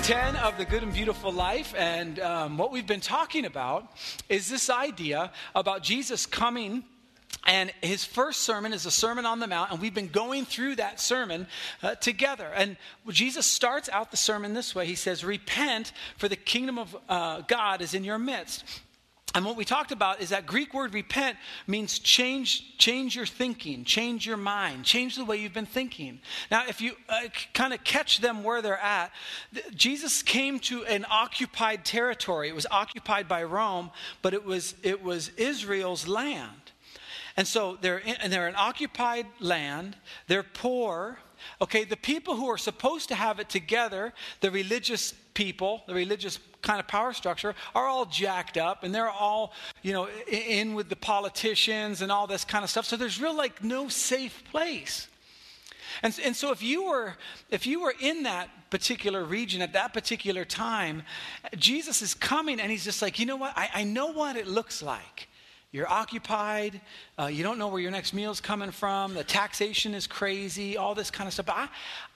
week 10 of the Good and Beautiful Life. And um, what we've been talking about is this idea about Jesus coming. And his first sermon is the Sermon on the Mount, and we've been going through that sermon uh, together. And Jesus starts out the sermon this way He says, Repent, for the kingdom of uh, God is in your midst. And what we talked about is that Greek word repent means change, change your thinking, change your mind, change the way you've been thinking. Now, if you uh, kind of catch them where they're at, Jesus came to an occupied territory. It was occupied by Rome, but it was, it was Israel's land. And so they're in, and they're an occupied land, they're poor. Okay, the people who are supposed to have it together, the religious people, the religious kind of power structure, are all jacked up and they're all, you know, in with the politicians and all this kind of stuff. So there's real like no safe place. And, and so if you were if you were in that particular region at that particular time, Jesus is coming and he's just like, you know what? I, I know what it looks like. You're occupied. Uh, you don't know where your next meal's coming from. The taxation is crazy, all this kind of stuff. But I,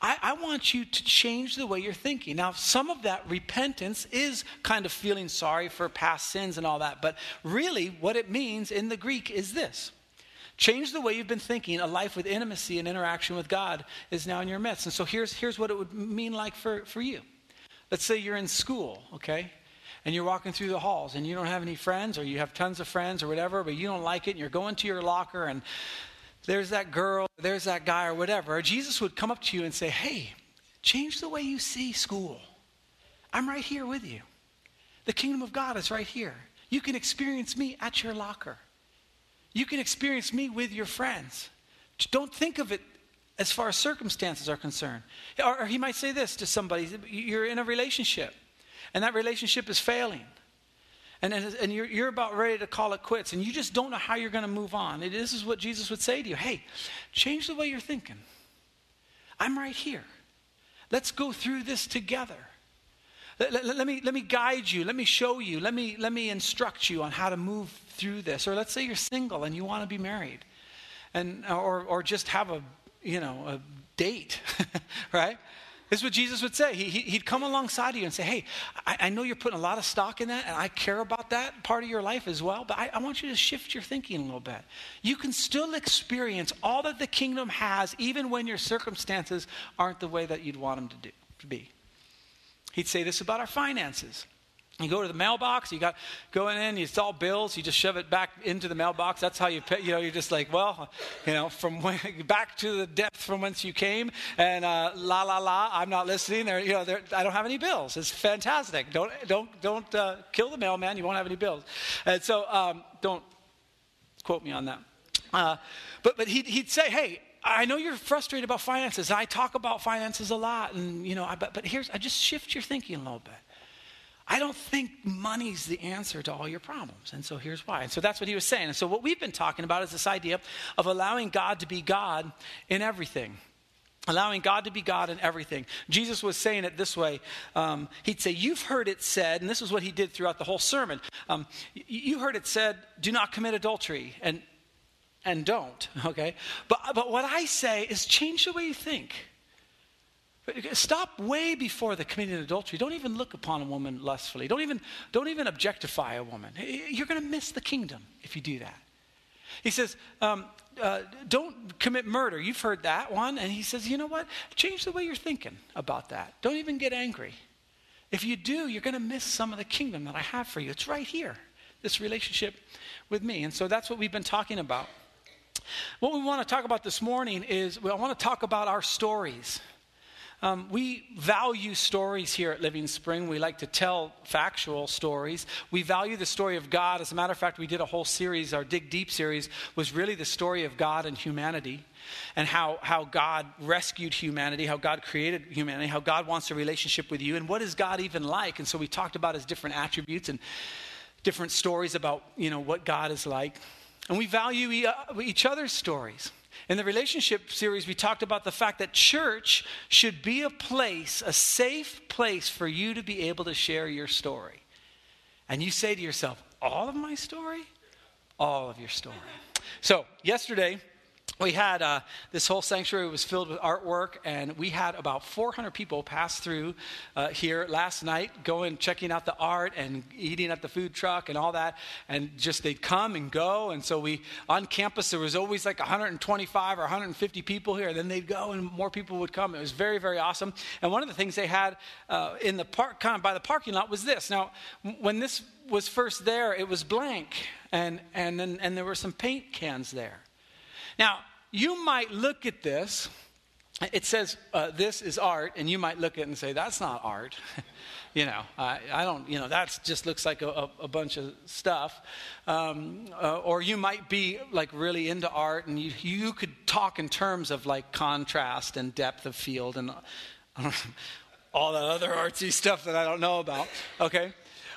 I, I, want you to change the way you're thinking. Now, some of that repentance is kind of feeling sorry for past sins and all that. But really, what it means in the Greek is this change the way you've been thinking. A life with intimacy and interaction with God is now in your midst. And so here's, here's what it would mean like for, for you. Let's say you're in school, okay? And you're walking through the halls and you don't have any friends or you have tons of friends or whatever, but you don't like it and you're going to your locker and there's that girl, there's that guy or whatever, Jesus would come up to you and say, Hey, change the way you see school. I'm right here with you. The kingdom of God is right here. You can experience me at your locker. You can experience me with your friends. Don't think of it as far as circumstances are concerned. Or, he might say this to somebody you're in a relationship and that relationship is failing. And, and, you're, you're about ready to call it quits, and you just don't know how you're going to move on. And this is what Jesus would say to you Hey, change the way you're thinking. I'm right here. Let's go through this together. Let, let, let, me, let me guide you. Let me show you. Let me, let me instruct you on how to move through this. Or let's say you're single and you want to be married, and, or, or just have a, you know, a date, right? This is what Jesus would say. He, would come alongside of you and say, Hey, I, I, know you're putting a lot of stock in that, and I care about that part of your life as well, but I, I want you to shift your thinking a little bit. You can still experience all that the kingdom has, even when your circumstances aren't the way that you'd want them to, do, to be. He'd say this about our finances. You go to the mailbox, you got going in, you saw bills, you just shove it back into the mailbox. That's how you pay, you know, you're just like, well, you know, from when, back to the depth from whence you came, and uh, la la la, I'm not listening. There, you know, I don't have any bills. It's fantastic. Don't don't don't uh, kill the mailman. You won't have any bills. And so um, don't quote me on that. Uh, but but he'd, he'd say, hey, I know you're frustrated about finances. I talk about finances a lot, and you know, I, but but here's I just shift your thinking a little bit. I don't think money's the answer to all your problems. And so here's why. And so that's what he was saying. And so what we've been talking about is this idea of allowing God to be God in everything. Allowing God to be God in everything. Jesus was saying it this way. Um, he'd say, You've heard it said, and this is what he did throughout the whole sermon. Um, you heard it said, Do not commit adultery, and, and don't, okay? But, but what I say is change the way you think. Stop way before the committing adultery. Don't even look upon a woman lustfully. Don't even, don't even objectify a woman. You're going to miss the kingdom if you do that. He says, um, uh, don't commit murder. You've heard that one. And he says, you know what? Change the way you're thinking about that. Don't even get angry. If you do, you're going to miss some of the kingdom that I have for you. It's right here, this relationship with me. And so that's what we've been talking about. What we want to talk about this morning is I want to talk about our stories. Um, we value stories here at Living Spring. We like to tell factual stories. We value the story of God. As a matter of fact, we did a whole series, our Dig Deep series was really the story of God and humanity and how, how God rescued humanity, how God created humanity, how God wants a relationship with you, and what is God even like. And so we talked about his different attributes and different stories about you know, what God is like. And we value each other's stories. In the relationship series, we talked about the fact that church should be a place, a safe place for you to be able to share your story. And you say to yourself, All of my story? All of your story. So, yesterday, we had uh, this whole sanctuary was filled with artwork and we had about 400 people pass through uh, here last night going checking out the art and eating at the food truck and all that. And just they'd come and go and so we on campus there was always like 125 or 150 people here and then they'd go and more people would come. It was very very awesome. And one of the things they had uh, in the park kind of by the parking lot was this. Now when this was first there it was blank and and then and there were some paint cans there now, you might look at this, it says uh, this is art, and you might look at it and say, that's not art. you know, I, I, don't, you know, that just looks like a, a, bunch of stuff. Um, uh, or you might be like really into art, and you, you could talk in terms of like contrast and depth of field and all that other artsy stuff that I don't know about. Okay?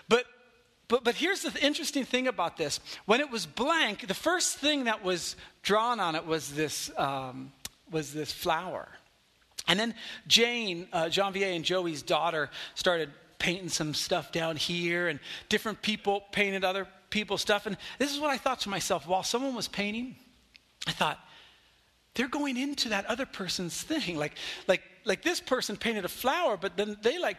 But but, but here's the interesting thing about this. When it was blank, the first thing that was drawn on it was this, um, was this flower. And then Jane, uh, Janvier and Joey's daughter, started painting some stuff down here, and different people painted other people's stuff. And this is what I thought to myself while someone was painting. I thought, they're going into that other person's thing. Like, like, like this person painted a flower, but then they like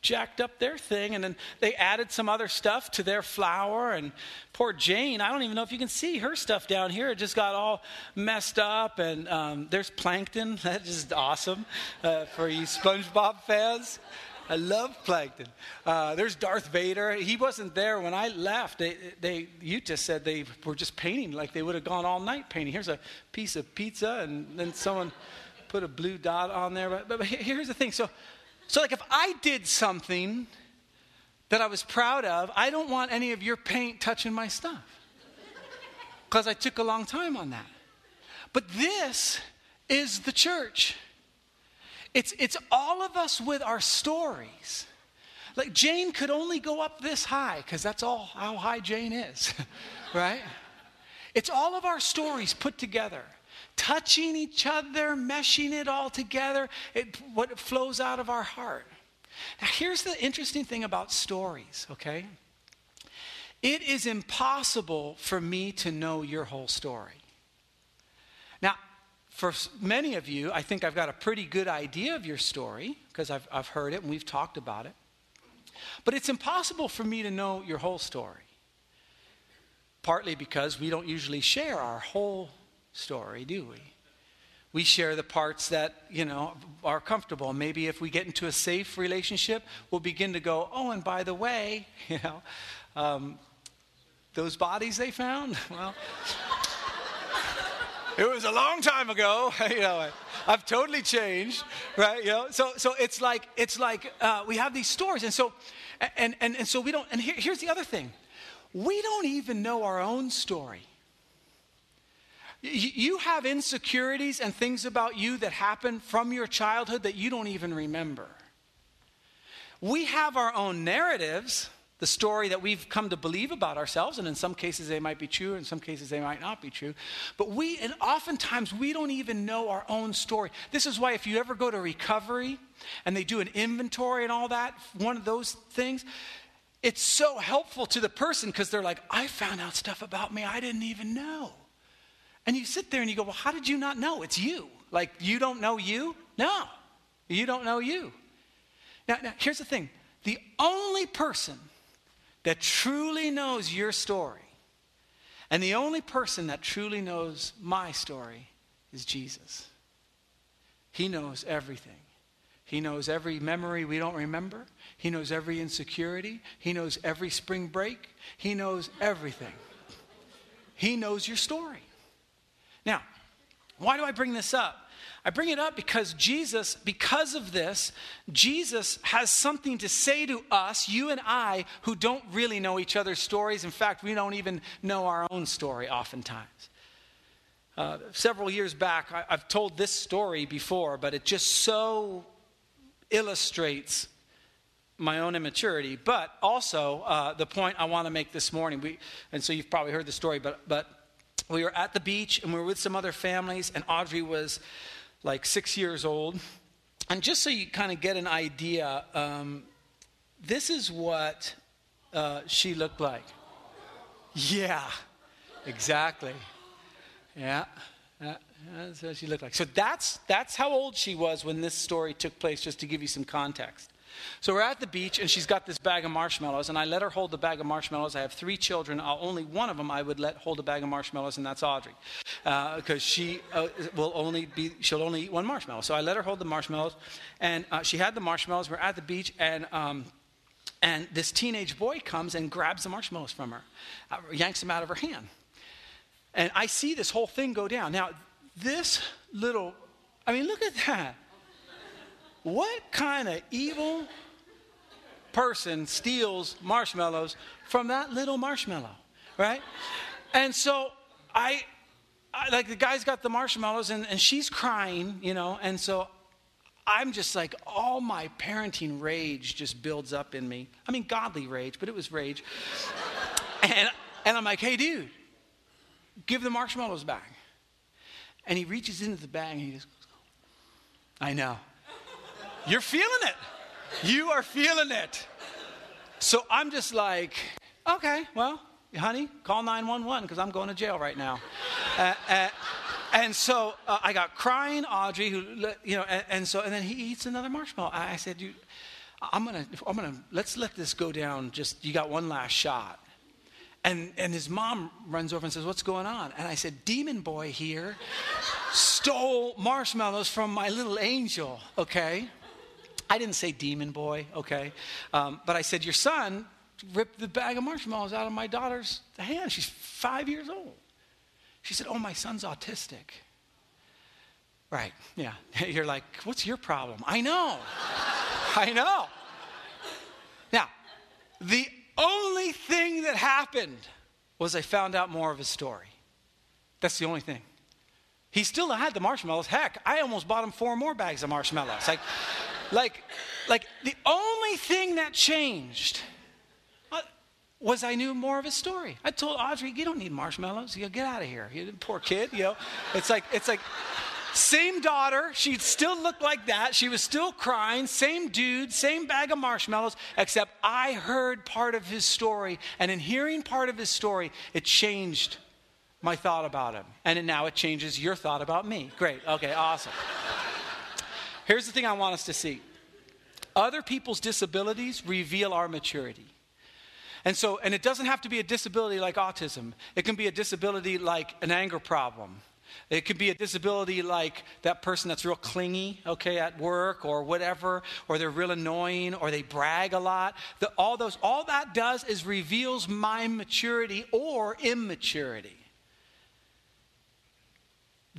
jacked up their thing and then they added some other stuff to their flower and poor jane i don't even know if you can see her stuff down here it just got all messed up and um, there's plankton that's awesome uh, for you spongebob fans I love plankton. Uh, there's Darth Vader. He wasn't there when I left. They, they, you just said they were just painting like they would have gone all night painting. Here's a piece of pizza, and then someone put a blue dot on there. But, but here's the thing. So, so, like, if I did something that I was proud of, I don't want any of your paint touching my stuff because I took a long time on that. But this is the church. It's, it's all of us with our stories. Like Jane could only go up this high because that's all how high Jane is, right? It's all of our stories put together touching each other, meshing it all together, it, what flows out of our heart. Now, here's the interesting thing about stories, okay? It is impossible for me to know your whole story. Now, for many of you, I think I've got a pretty good idea of your story because I've, I've heard it and we've talked about it. But it's impossible for me to know your whole story. Partly because we don't usually share our whole story, do we? We share the parts that, you know, are comfortable. Maybe if we get into a safe relationship, we'll begin to go, oh, and by the way, you know, um, those bodies they found, well, it was a long time ago. you know, I, have totally changed, right? You know, so so it's like it's like uh, we have these stories, and so and and and so we don't. And here, here's the other thing: we don't even know our own story. You have insecurities and things about you that happen from your childhood that you don't even remember. We have our own narratives, the story that we've come to believe about ourselves, and in some cases they might be true, in some cases they might not be true. But we, and oftentimes we don't even know our own story. This is why if you ever go to recovery and they do an inventory and all that, one of those things, it's so helpful to the person because they're like, I found out stuff about me I didn't even know. And you sit there and you go, Well, how did you not know? It's you. Like, you don't know you? No, you don't know you. Now, now here's the thing the only person that truly knows your story and the only person that truly knows my story is Jesus. He knows everything. He knows every memory we don't remember. He knows every insecurity. He knows every spring break. He knows everything. He knows your story. Now, why do I bring this up? I bring it up because Jesus, because of this, Jesus has something to say to us, you and I, who don't really know each other's stories. In fact, we don't even know our own story oftentimes. Uh, several years back, I, I've told this story before, but it just so illustrates my own immaturity, but also uh, the point I want to make this morning. We, and so you've probably heard the story, but, but we were at the beach and we were with some other families, and Audrey was like six years old. And just so you kind of get an idea, um, this is what uh, she looked like. Yeah, exactly. Yeah. That's what she looked like. So that's, that's how old she was when this story took place, just to give you some context. So we're at the beach, and she's got this bag of marshmallows, and I let her hold the bag of marshmallows. I have three children. I'll, only one of them I would let hold a bag of marshmallows, and that's Audrey, because uh, she uh, will only be she'll only eat one marshmallow. So I let her hold the marshmallows, and uh, she had the marshmallows. We're at the beach, and um, and this teenage boy comes and grabs the marshmallows from her, uh, yanks them out of her hand, and I see this whole thing go down. Now this little, I mean, look at that. What kind of evil person steals marshmallows from that little marshmallow, right? And so I, I like the guy's got the marshmallows and, and she's crying, you know, and so I'm just like, all my parenting rage just builds up in me. I mean, godly rage, but it was rage. and, and I'm like, hey, dude, give the marshmallows back. And he reaches into the bag and he just goes, I know. You're feeling it. You are feeling it. So I'm just like, okay, well, honey, call 911 because I'm going to jail right now. Uh, uh, and so uh, I got crying Audrey, who, you know, and, and, so, and then he eats another marshmallow. I, I said, you, I'm gonna, I'm gonna, let's let this go down. Just, you got one last shot. And, and his mom runs over and says, What's going on? And I said, Demon boy here stole marshmallows from my little angel, okay? I didn't say demon boy, okay? Um, but I said, Your son ripped the bag of marshmallows out of my daughter's hand. She's five years old. She said, Oh, my son's autistic. Right, yeah. You're like, What's your problem? I know. I know. Now, the only thing that happened was I found out more of his story. That's the only thing. He still had the marshmallows. Heck, I almost bought him four more bags of marshmallows. Like, like, like the only thing that changed uh, was I knew more of his story. I told Audrey, you don't need marshmallows. You get out of here. You poor kid. You know, it's like it's like same daughter. She still looked like that. She was still crying. Same dude. Same bag of marshmallows. Except I heard part of his story, and in hearing part of his story, it changed my thought about him. And now it changes your thought about me. Great. Okay, awesome. Here's the thing I want us to see other people's disabilities reveal our maturity. And so, and it doesn't have to be a disability like autism, it can be a disability like an anger problem. It could be a disability like that person that's real clingy, okay, at work or whatever, or they're real annoying or they brag a lot. The, all those, all that does is reveals my maturity or immaturity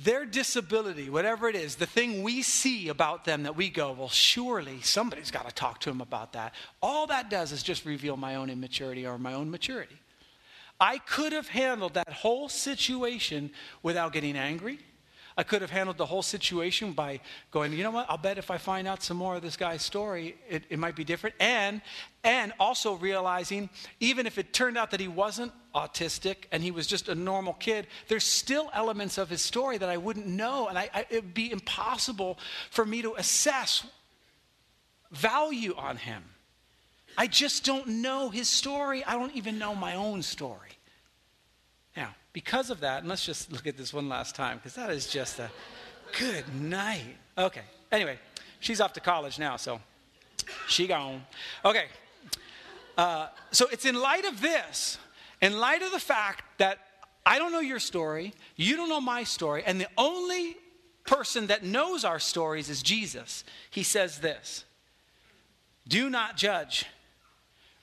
their disability, whatever it is, the thing we see about them that we go, well, surely somebody's got to talk to them about that. All that does is just reveal my own immaturity or my own maturity. I could have handled that whole situation without getting angry, I could have handled the whole situation by going, you know what, I'll bet if I find out some more of this guy's story, it, it might be different. And, and also realizing, even if it turned out that he wasn't autistic and he was just a normal kid, there's still elements of his story that I wouldn't know. And I, I, it would be impossible for me to assess value on him. I just don't know his story. I don't even know my own story. Because of that, and let's just look at this one last time, because that is just a good night. Okay, anyway, she's off to college now, so she gone. Okay, uh, so it's in light of this, in light of the fact that I don't know your story, you don't know my story, and the only person that knows our stories is Jesus. He says this Do not judge,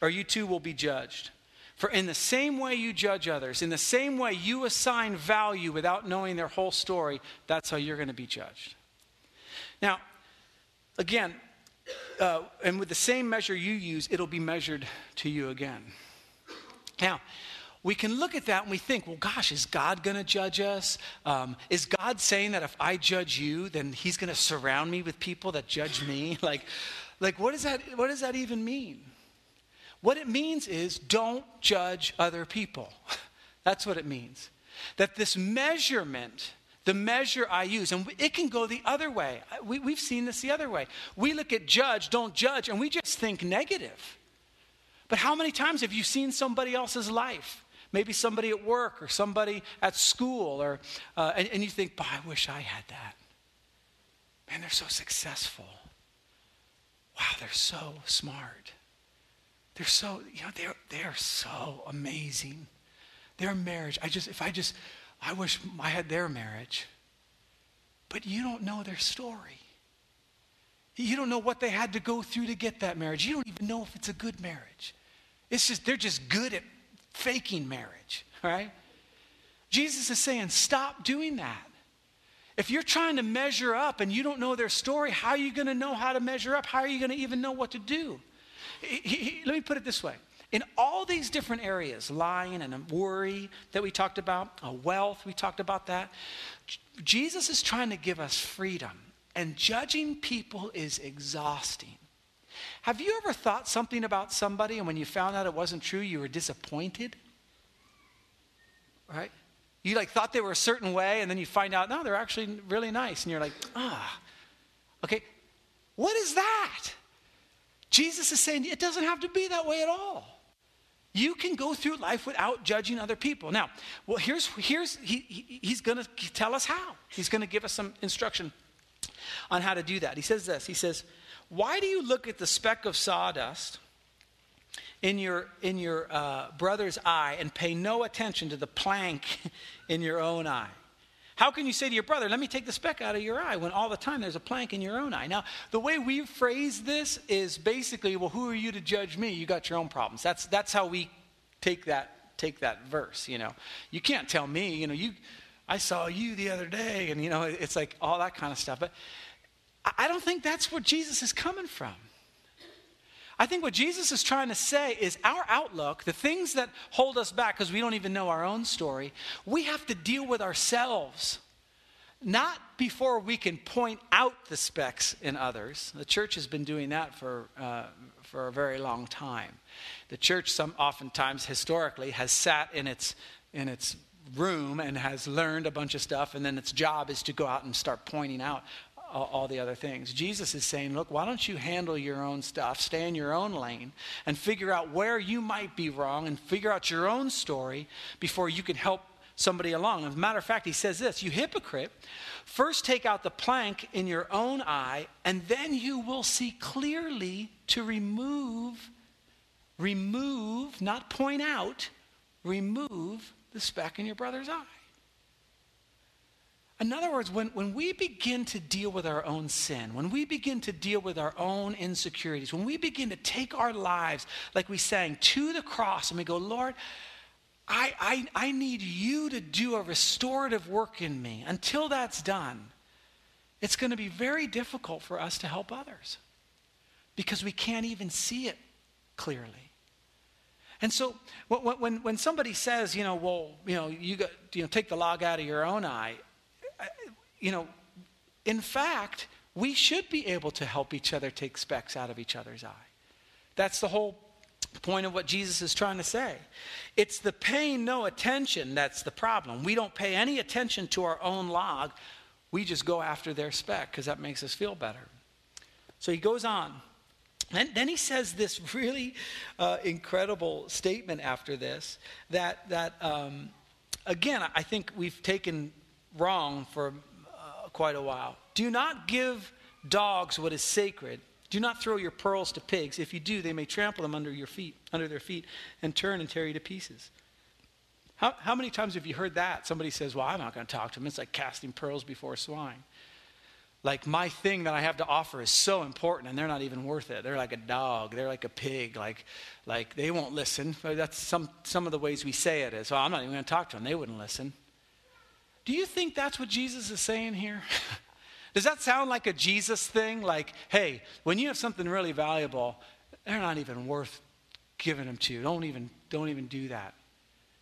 or you too will be judged. For in the same way you judge others, in the same way you assign value without knowing their whole story, that's how you're going to be judged. Now, again, uh, and with the same measure you use, it'll be measured to you again. Now, we can look at that and we think, well, gosh, is God going to judge us? Um, is God saying that if I judge you, then He's going to surround me with people that judge me? like, like what, does that, what does that even mean? What it means is don't judge other people. That's what it means. That this measurement, the measure I use, and it can go the other way. We, we've seen this the other way. We look at judge, don't judge, and we just think negative. But how many times have you seen somebody else's life? Maybe somebody at work or somebody at school, or, uh, and, and you think, "Boy, I wish I had that. Man, they're so successful. Wow, they're so smart. They're so, you know, they're, they're so amazing. Their marriage, I just, if I just, I wish I had their marriage. But you don't know their story. You don't know what they had to go through to get that marriage. You don't even know if it's a good marriage. It's just, they're just good at faking marriage, right? Jesus is saying, stop doing that. If you're trying to measure up and you don't know their story, how are you going to know how to measure up? How are you going to even know what to do? He, he, let me put it this way. In all these different areas, lying and worry that we talked about, wealth, we talked about that, Jesus is trying to give us freedom. And judging people is exhausting. Have you ever thought something about somebody and when you found out it wasn't true, you were disappointed? Right? You like thought they were a certain way and then you find out, no, they're actually really nice. And you're like, ah, okay, what is that? Jesus is saying it doesn't have to be that way at all. You can go through life without judging other people. Now, well, here's, here's he, he he's going to tell us how. He's going to give us some instruction on how to do that. He says this He says, Why do you look at the speck of sawdust in your, in your uh, brother's eye and pay no attention to the plank in your own eye? How can you say to your brother, let me take the speck out of your eye, when all the time there's a plank in your own eye? Now, the way we phrase this is basically, well, who are you to judge me? You got your own problems. That's, that's how we take that, take that verse, you know. You can't tell me, you know, you, I saw you the other day, and, you know, it's like all that kind of stuff. But I don't think that's where Jesus is coming from. I think what Jesus is trying to say is our outlook, the things that hold us back because we don't even know our own story, we have to deal with ourselves. Not before we can point out the specks in others. The church has been doing that for, uh, for a very long time. The church, some oftentimes historically, has sat in its, in its room and has learned a bunch of stuff, and then its job is to go out and start pointing out all, the other things. Jesus is saying, look, why don't you handle your own stuff, stay in your own lane, and figure out where you might be wrong and figure out your own story before you can help somebody along. As a matter of fact, he says this You hypocrite, first take out the plank in your own eye, and then you will see clearly to remove, remove, not point out, remove the speck in your brother's eye. In other words, when, when we begin to deal with our own sin, when we begin to deal with our own insecurities, when we begin to take our lives, like we sang, to the cross, and we go, Lord, I, I, I need you to do a restorative work in me. Until that's done, it's going to be very difficult for us to help others because we can't even see it clearly. And so when, when somebody says, you know, well, you know, you, got, you know, take the log out of your own eye, you know, in fact, we should be able to help each other take specks out of each other's eye. That's the whole point of what Jesus is trying to say. It's the paying no attention that's the problem. We don't pay any attention to our own log. We just go after their speck because that makes us feel better. So he goes on. And then he says this really uh, incredible statement after this that, that um, again, I think we've taken wrong for quite a while. Do not give dogs what is sacred. Do not throw your pearls to pigs. If you do, they may trample them under your feet, under their feet, and turn and tear you to pieces. How, how many times have you heard that? Somebody says, Well, I'm not going to talk to them. It's like casting pearls before swine. Like my thing that I have to offer is so important and they're not even worth it. They're like a dog. They're like a pig. Like, like they won't listen. That's some, some of the ways we say it is, well, I'm not even going to talk to them. They wouldn't listen. Do you think that's what Jesus is saying here? Does that sound like a Jesus thing? Like, hey, when you have something really valuable, they're not even worth giving them to you. Don't even, don't even do that.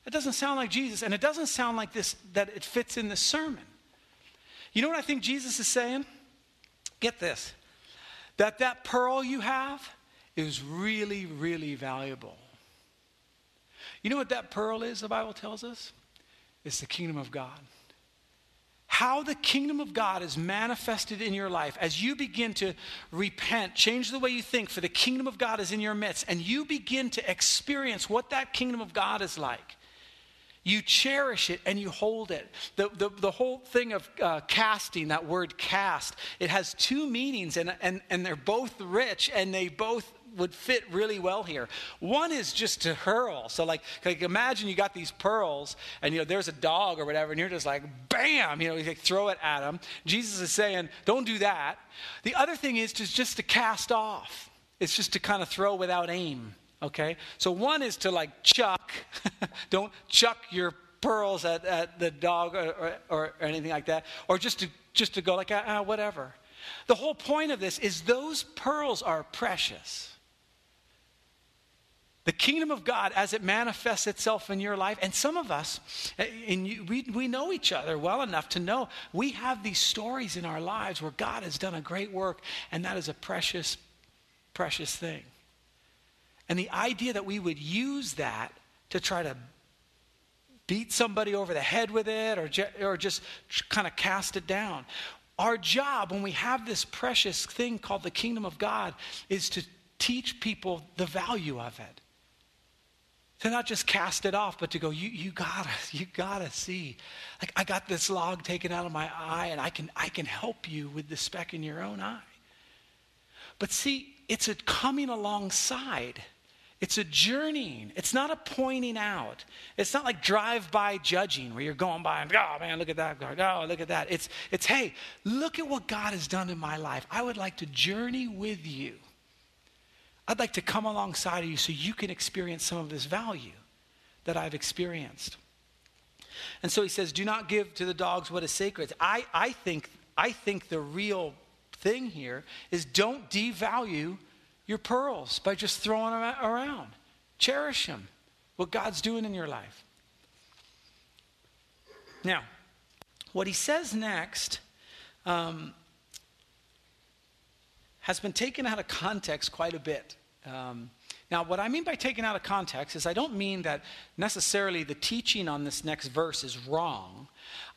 It doesn't sound like Jesus, and it doesn't sound like this that it fits in the sermon. You know what I think Jesus is saying? Get this. That that pearl you have is really, really valuable. You know what that pearl is, the Bible tells us? It's the kingdom of God how the kingdom of God is manifested in your life as you begin to repent, change the way you think, for the kingdom of God is in your midst, and you begin to experience what that kingdom of God is like. You cherish it and you hold it. The, the, the whole thing of uh, casting, that word cast, it has two meanings and, and, and they're both rich and they both would fit really well here. One is just to hurl. So like, like imagine you got these pearls and you know there's a dog or whatever and you're just like bam, you know, you like throw it at him. Jesus is saying, don't do that. The other thing is just to cast off. It's just to kind of throw without aim. Okay? So one is to like chuck. don't chuck your pearls at, at the dog or, or, or, anything like that. Or just to just to go like ah, ah whatever. The whole point of this is those pearls are precious. The kingdom of God, as it manifests itself in your life, and some of us, eh, and you, we, we know each other well enough to know we have these stories in our lives where God has done a great work, and that is a precious, precious thing. And the idea that we would use that to try to beat somebody over the head with it or, or just kind of cast it down. Our job when we have this precious thing called the kingdom of God is to teach people the value of it to not just cast it off, but to go, you, you gotta, you gotta see. Like I got this log taken out of my eye, and I can I can help you with the speck in your own eye. But see, it's a coming alongside. It's a journeying. It's not a pointing out. It's not like drive-by judging where you're going by and, oh man, look at that. Oh, look at that. It's, it's, hey, look at what God has done in my life. I would like to journey with you I'd like to come alongside of you so you can experience some of this value that I've experienced. And so he says, Do not give to the dogs what is sacred. I, I, think, I think the real thing here is don't devalue your pearls by just throwing them around. Cherish them, what God's doing in your life. Now, what he says next um, has been taken out of context quite a bit. Um, now, what I mean by taken out of context is I don't mean that necessarily the teaching on this next verse is wrong.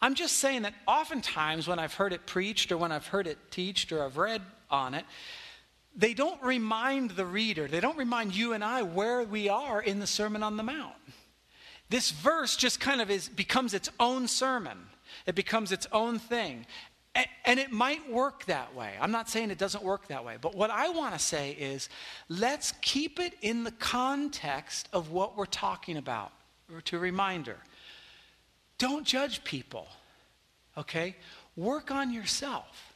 I'm just saying that oftentimes when I've heard it preached or when I've heard it teached or I've read on it, they don't remind the reader, they don't remind you and I where we are in the Sermon on the Mount. This verse just kind of is, becomes its own sermon. It becomes its own thing. And it might work that way. I'm not saying it doesn't work that way. But what I want to say is let's keep it in the context of what we're talking about. To reminder don't judge people, okay? Work on yourself.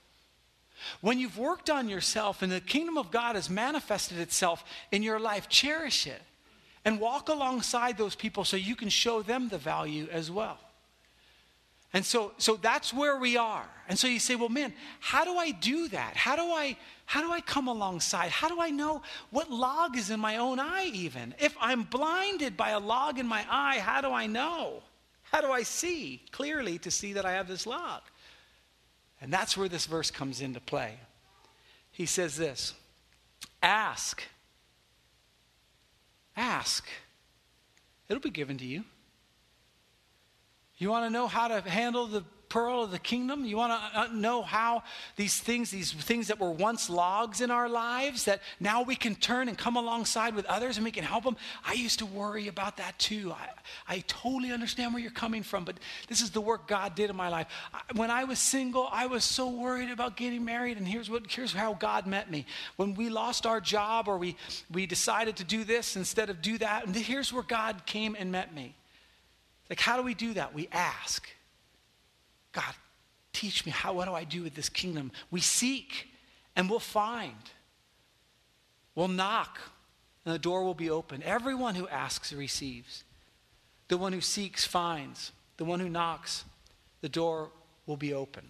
When you've worked on yourself and the kingdom of God has manifested itself in your life, cherish it and walk alongside those people so you can show them the value as well. And so, so that's where we are. And so you say, well, man, how do I do that? How do I, how do I come alongside? How do I know what log is in my own eye, even? If I'm blinded by a log in my eye, how do I know? How do I see clearly to see that I have this log? And that's where this verse comes into play. He says this Ask. Ask. It'll be given to you. You want to know how to handle the pearl of the kingdom? You want to uh, know how these things, these things that were once logs in our lives, that now we can turn and come alongside with others and we can help them? I used to worry about that too. I, I totally understand where you're coming from, but this is the work God did in my life. When I was single, I was so worried about getting married, and here's, what, here's how God met me. When we lost our job or we, we decided to do this instead of do that, and here's where God came and met me. Like, how do we do that? We ask. God, teach me how, what do I do with this kingdom? We seek and we'll find. We'll knock and the door will be open. Everyone who asks receives. The one who seeks finds. The one who knocks, the door will be open.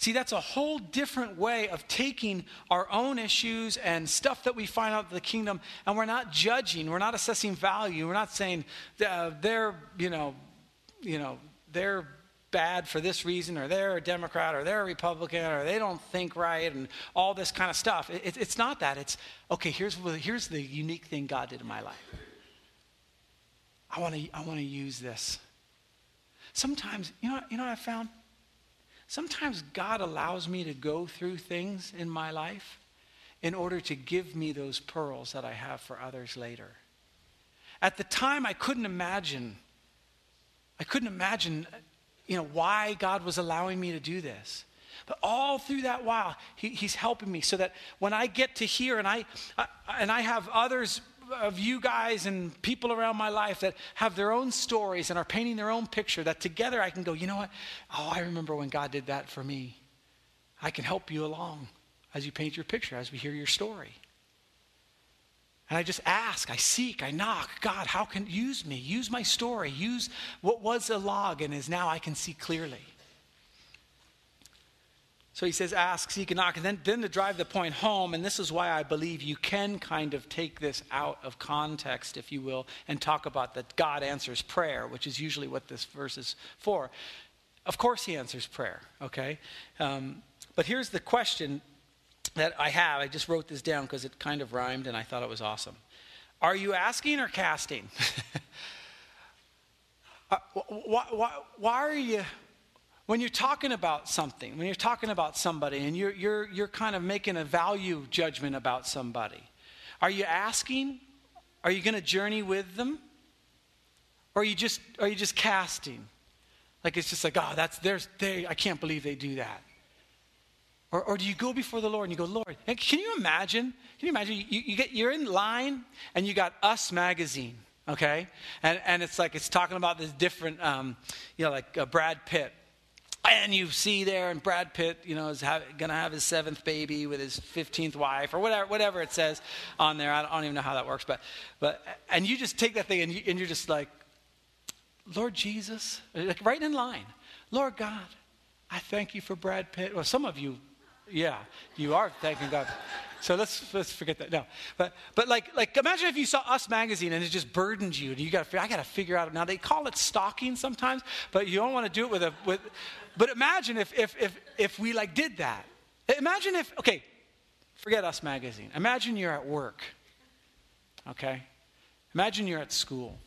See, that's a whole different way of taking our own issues and stuff that we find out the kingdom, and we're not judging, we're not assessing value, we're not saying uh, they're, you know, you know, they're bad for this reason, or they're a Democrat, or they're a Republican, or they don't think right, and all this kind of stuff. It, it's not that. It's okay. Here's here's the unique thing God did in my life. I want to I want to use this. Sometimes, you know, you know I found Sometimes God allows me to go through things in my life in order to give me those pearls that I have for others later. At the time, I couldn't imagine I couldn't imagine, you know, why God was allowing me to do this. But all through that while, he, he's helping me so that when I get to here and I, I and I have others of you guys and people around my life that have their own stories and are painting their own picture, that together I can go, you know what? Oh, I remember when God did that for me. I can help you along as you paint your picture, as we hear your story. And I just ask, I seek, I knock. God, how can use me? Use my story. Use what was a log and is now I can see clearly. So he says, ask, seek, and knock. And then, then to drive the point home, and this is why I believe you can kind of take this out of context, if you will, and talk about that God answers prayer, which is usually what this verse is for. Of course, he answers prayer, okay? Um, but here's the question that I have. I just wrote this down because it kind of rhymed and I thought it was awesome. Are you asking or casting? uh, why, why, why, are you, when you're talking about something, when you're talking about somebody and you're, you're, you're kind of making a value judgment about somebody, are you asking? Are you going to journey with them? Or are you just, are you just casting? Like it's just like, oh, that's, there's, they, I can't believe they do that. Or, or do you go before the Lord and you go, Lord, and can you imagine? Can you imagine? You, you get, you're in line and you got Us magazine, okay? And, and it's like, it's talking about this different, um, you know, like uh, Brad Pitt. And you see there, and Brad Pitt, you know, is going to have his seventh baby with his 15th wife, or whatever, whatever it says on there. I don't, I don't even know how that works. But, but, and you just take that thing and, you, and you're just like, Lord Jesus, like right in line. Lord God, I thank you for Brad Pitt. Well, some of you yeah, you are thanking God. So let's let's forget that. No, but but like like imagine if you saw Us magazine and it just burdened you, and you got I got to figure out. Now they call it stalking sometimes, but you don't want to do it with a with. But imagine if if if if we like did that. Imagine if okay, forget Us magazine. Imagine you're at work. Okay, imagine you're at school,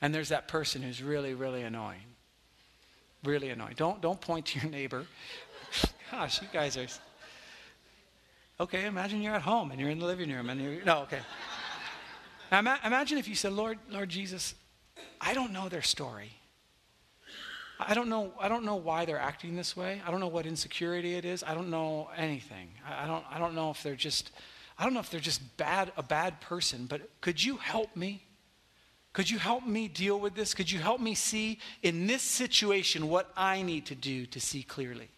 and there's that person who's really really annoying. Really annoying. Don't don't point to your neighbor. Gosh, you guys are. Okay, imagine you're at home and you're in the living room and you're. No, okay. Now, imagine if you said, Lord, Lord Jesus, I don't know their story. I don't know. I don't know why they're acting this way. I don't know what insecurity it is. I don't know anything. I, don't. I don't know if they're just. I don't know if they're just bad, a bad person. But could you help me? Could you help me deal with this? Could you help me see in this situation what I need to do to see clearly?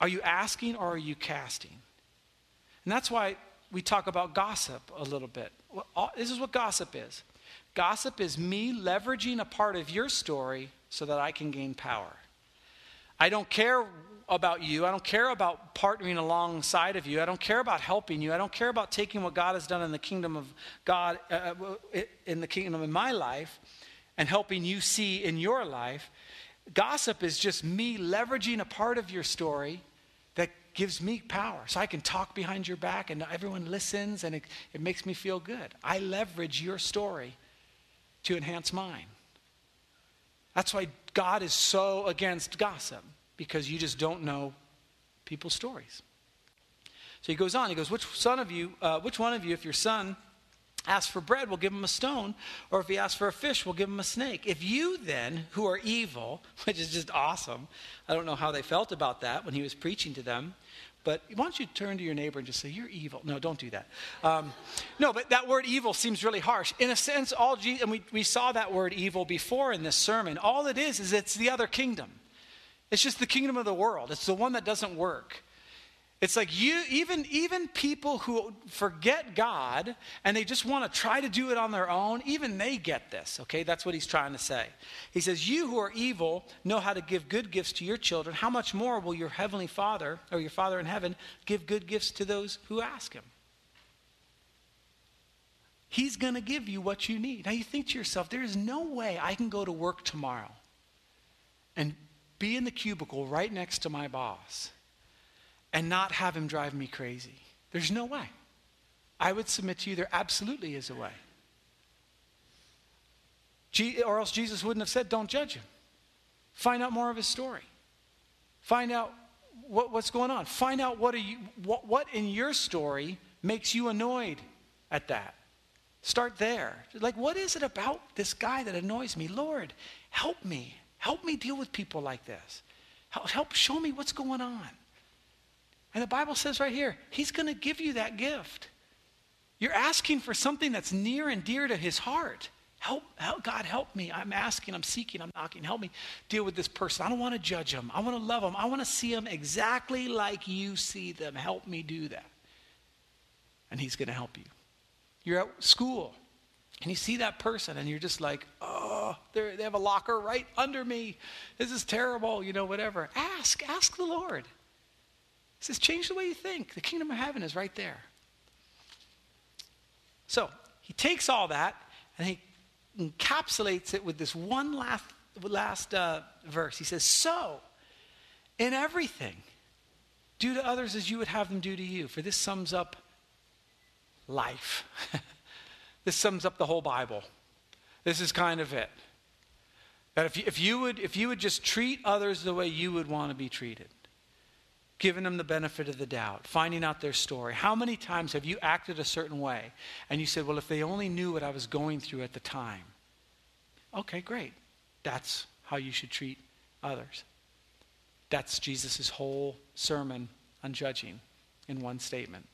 Are you asking or are you casting? And that's why we talk about gossip a little bit. This is what gossip is gossip is me leveraging a part of your story so that I can gain power. I don't care about you. I don't care about partnering alongside of you. I don't care about helping you. I don't care about taking what God has done in the kingdom of God, uh, uh in the kingdom in my life, and helping you see in your life. Gossip is just me leveraging a part of your story that gives me power. So I can talk behind your back and everyone listens and it, it makes me feel good. I leverage your story to enhance mine. That's why God is so against gossip, because you just don't know people's stories. So he goes on, he goes, Which son of you, uh, which one of you, if your son asks for bread, will give him a stone, or if he asks for a fish, will give him a snake. If you then, who are evil, which is just awesome, I don't know how they felt about that when he was preaching to them, but why don't you turn to your neighbor and just say, You're evil? No, don't do that. Um, no, but that word evil seems really harsh. In a sense, all Jesus, and we, we saw that word evil before in this sermon. All it is, is it's the other kingdom. It's just the kingdom of the world. It's the one that doesn't work. It's like you, even, even people who forget God and they just want to try to do it on their own, even they get this, okay? That's what he's trying to say. He says, You who are evil know how to give good gifts to your children. How much more will your heavenly Father, or your Father in heaven, give good gifts to those who ask him? He's going to give you what you need. Now you think to yourself, there is no way I can go to work tomorrow and be in the cubicle right next to my boss and not have him drive me crazy. There's no way. I would submit to you there absolutely is a way. or else Jesus wouldn't have said, don't judge him. Find out more of his story. Find out what, what's going on. Find out what, you, what, what in your story makes you annoyed at that. Start there. Like, what is it about this guy that annoys me? Lord, help me. Help me deal with people like this. Help, help show me what's going on. And the Bible says right here, He's going to give you that gift. You're asking for something that's near and dear to His heart. Help, help, God, help me. I'm asking, I'm seeking, I'm knocking. Help me deal with this person. I don't want to judge them. I want to love them. I want to see them exactly like you see them. Help me do that. And He's going to help you. You're at school and you see that person and you're just like, oh, they have a locker right under me. This is terrible, you know, whatever. Ask, ask the Lord. He says, change the way you think. The kingdom of heaven is right there. So he takes all that and he encapsulates it with this one last, last uh, verse. He says, So, in everything, do to others as you would have them do to you. For this sums up life. this sums up the whole Bible. This is kind of it. That if you, if you, would, if you would just treat others the way you would want to be treated, giving them the benefit of the doubt, finding out their story. How many times have you acted a certain way and you said, Well, if they only knew what I was going through at the time? Okay, great. That's how you should treat others. That's Jesus' whole sermon on judging in one statement.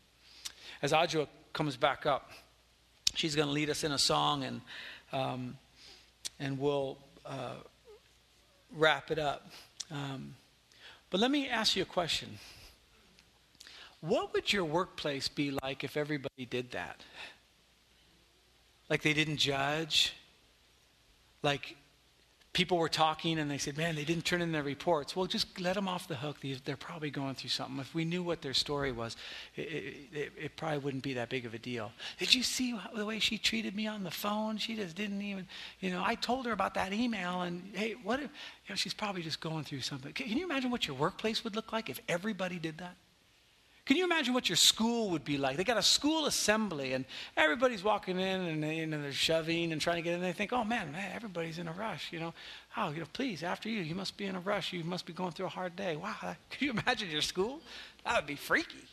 As Audra comes back up, she's going to lead us in a song and, um, and we'll uh, wrap it up. Um, but let me ask you a question. What would your workplace be like if everybody did that? Like they didn't judge? Like people were talking and they said, man, they didn't turn in their reports. Well, just let them off the hook. They're probably going through something. If we knew what their story was, it, it, it probably wouldn't be that big of a deal. Did you see the way she treated me on the phone? She just didn't even, you know, I told her about that email and, hey, what if, you know, she's probably just going through something. Can you imagine what your workplace would look like if everybody did that? Can you imagine what your school would be like? They got a school assembly, and everybody's walking in, and they, you know, they're shoving and trying to get in. They think, "Oh man, man, everybody's in a rush." You know, oh, you know, please, after you, you must be in a rush. You must be going through a hard day. Wow, could you imagine your school? That would be freaky,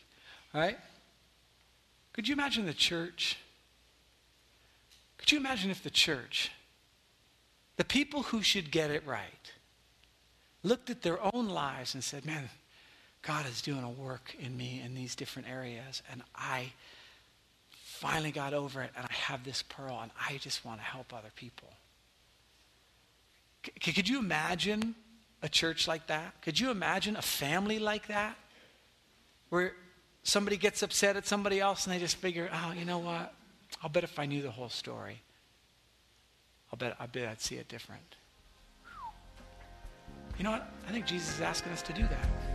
right? Could you imagine the church? Could you imagine if the church, the people who should get it right, looked at their own lives and said, "Man." God is doing a work in me in these different areas, and I finally got over it, and I have this pearl, and I just want to help other people. C- could you imagine a church like that? Could you imagine a family like that? Where somebody gets upset at somebody else and they just figure, oh, you know what? I'll bet if I knew the whole story, I'll bet, I bet I'd see it different. You know what? I think Jesus is asking us to do that.